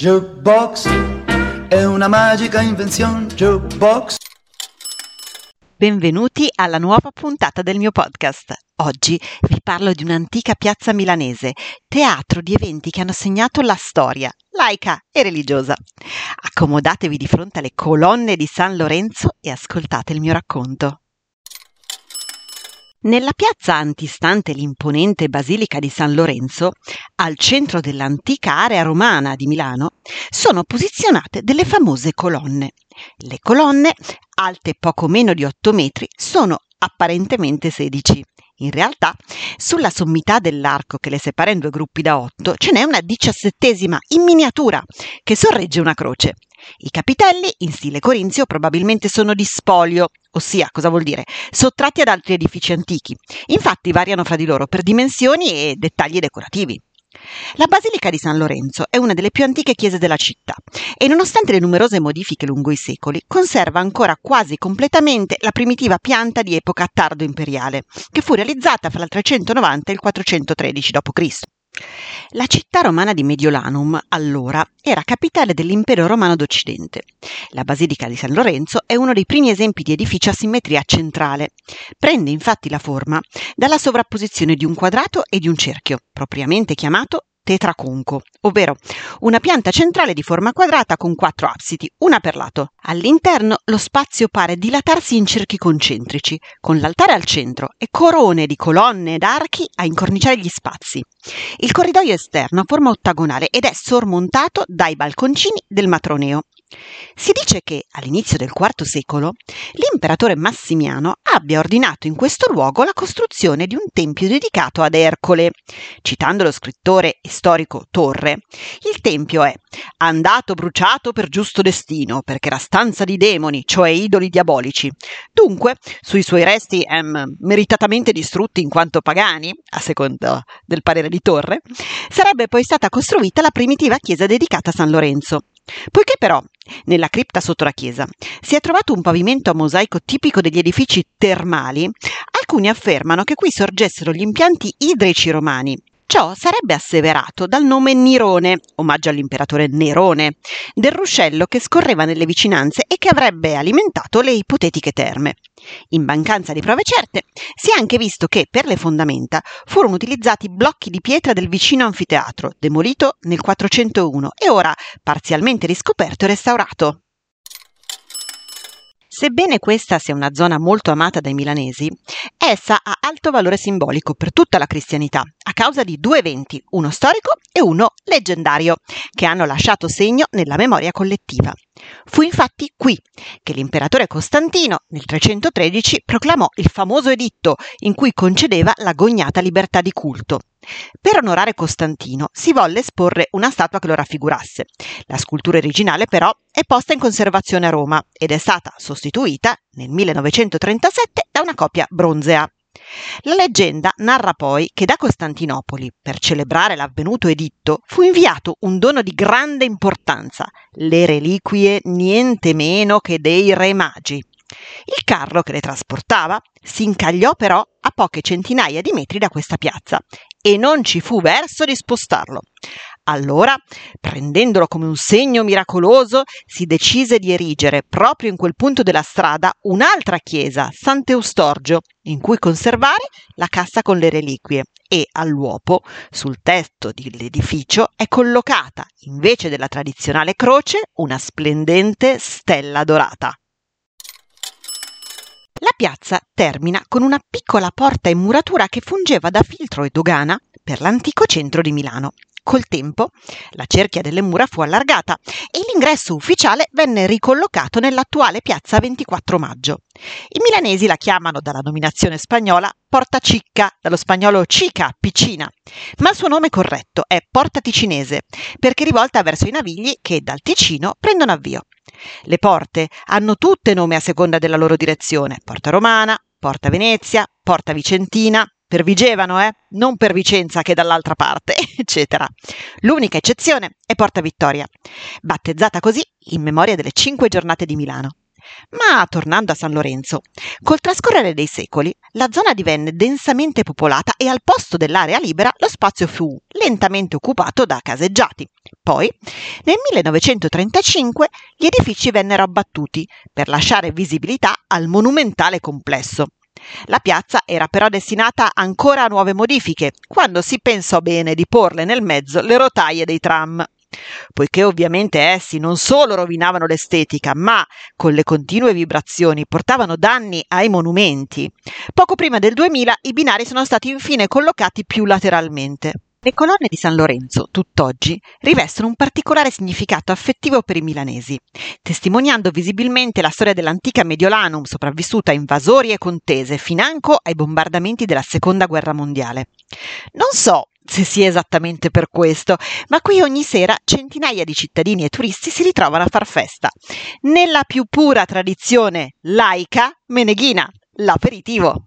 Jukebox è una magica invenzione. Jukebox. Benvenuti alla nuova puntata del mio podcast. Oggi vi parlo di un'antica piazza milanese, teatro di eventi che hanno segnato la storia, laica e religiosa. Accomodatevi di fronte alle colonne di San Lorenzo e ascoltate il mio racconto. Nella piazza antistante l'imponente Basilica di San Lorenzo, al centro dell'antica area romana di Milano, sono posizionate delle famose colonne. Le colonne, alte poco meno di 8 metri, sono apparentemente 16. In realtà, sulla sommità dell'arco che le separa in due gruppi da 8, ce n'è una diciassettesima in miniatura che sorregge una croce. I capitelli, in stile corinzio, probabilmente sono di spolio, ossia, cosa vuol dire? Sottratti ad altri edifici antichi. Infatti variano fra di loro per dimensioni e dettagli decorativi. La Basilica di San Lorenzo è una delle più antiche chiese della città e nonostante le numerose modifiche lungo i secoli conserva ancora quasi completamente la primitiva pianta di epoca tardo-imperiale, che fu realizzata fra il 390 e il 413 d.C. La città romana di Mediolanum, allora, era capitale dell'impero romano d'Occidente. La Basilica di San Lorenzo è uno dei primi esempi di edificio a simmetria centrale. Prende infatti la forma dalla sovrapposizione di un quadrato e di un cerchio, propriamente chiamato tetraconco, ovvero una pianta centrale di forma quadrata con quattro absidi, una per lato. All'interno lo spazio pare dilatarsi in cerchi concentrici, con l'altare al centro e corone di colonne ed archi a incorniciare gli spazi. Il corridoio esterno ha forma ottagonale ed è sormontato dai balconcini del matroneo. Si dice che all'inizio del IV secolo l'imperatore Massimiano abbia ordinato in questo luogo la costruzione di un tempio dedicato ad Ercole. Citando lo scrittore e storico Torre, il tempio è andato bruciato per giusto destino, perché era stanza di demoni, cioè idoli diabolici. Dunque, sui suoi resti ehm, meritatamente distrutti in quanto pagani, a seconda del parere di Torre, sarebbe poi stata costruita la primitiva chiesa dedicata a San Lorenzo. Poiché però nella cripta sotto la chiesa si è trovato un pavimento a mosaico tipico degli edifici termali, alcuni affermano che qui sorgessero gli impianti idrici romani. Ciò sarebbe asseverato dal nome Nirone, omaggio all'imperatore Nerone, del ruscello che scorreva nelle vicinanze e che avrebbe alimentato le ipotetiche terme. In mancanza di prove certe, si è anche visto che per le fondamenta furono utilizzati blocchi di pietra del vicino anfiteatro, demolito nel 401 e ora parzialmente riscoperto e restaurato. Sebbene questa sia una zona molto amata dai milanesi, essa ha alto valore simbolico per tutta la cristianità, a causa di due eventi, uno storico e uno leggendario, che hanno lasciato segno nella memoria collettiva. Fu infatti qui che l'imperatore Costantino nel 313 proclamò il famoso editto in cui concedeva l'agognata libertà di culto. Per onorare Costantino si volle esporre una statua che lo raffigurasse. La scultura originale però è posta in conservazione a Roma ed è stata sostituita nel 1937 da una copia bronzea. La leggenda narra poi che da Costantinopoli, per celebrare l'avvenuto editto, fu inviato un dono di grande importanza, le reliquie niente meno che dei re magi. Il carro che le trasportava si incagliò però a poche centinaia di metri da questa piazza e non ci fu verso di spostarlo. Allora, prendendolo come un segno miracoloso, si decise di erigere proprio in quel punto della strada un'altra chiesa, Sant'Eustorgio, in cui conservare la cassa con le reliquie e all'uopo, sul tetto dell'edificio, è collocata, invece della tradizionale croce, una splendente stella dorata. La piazza termina con una piccola porta in muratura che fungeva da filtro e dogana per l'antico centro di Milano. Col tempo la cerchia delle mura fu allargata e l'ingresso ufficiale venne ricollocato nell'attuale piazza 24 maggio. I milanesi la chiamano dalla nominazione spagnola Porta Cicca, dallo spagnolo cica, piccina, ma il suo nome corretto è Porta Ticinese, perché rivolta verso i navigli che dal Ticino prendono avvio. Le porte hanno tutte nome a seconda della loro direzione: Porta Romana, Porta Venezia, Porta Vicentina, per Vigevano, eh? non per Vicenza che è dall'altra parte, eccetera. L'unica eccezione è Porta Vittoria, battezzata così in memoria delle cinque giornate di Milano. Ma tornando a San Lorenzo, col trascorrere dei secoli la zona divenne densamente popolata e al posto dell'area libera lo spazio fu lentamente occupato da caseggiati. Poi, nel 1935, gli edifici vennero abbattuti per lasciare visibilità al monumentale complesso. La piazza era però destinata ancora a nuove modifiche, quando si pensò bene di porle nel mezzo le rotaie dei tram poiché ovviamente essi non solo rovinavano l'estetica, ma con le continue vibrazioni portavano danni ai monumenti. Poco prima del 2000 i binari sono stati infine collocati più lateralmente. Le colonne di San Lorenzo, tutt'oggi, rivestono un particolare significato affettivo per i milanesi, testimoniando visibilmente la storia dell'antica Mediolanum sopravvissuta a invasori e contese financo ai bombardamenti della Seconda Guerra Mondiale. Non so se sia esattamente per questo, ma qui ogni sera centinaia di cittadini e turisti si ritrovano a far festa, nella più pura tradizione laica meneghina, l'aperitivo.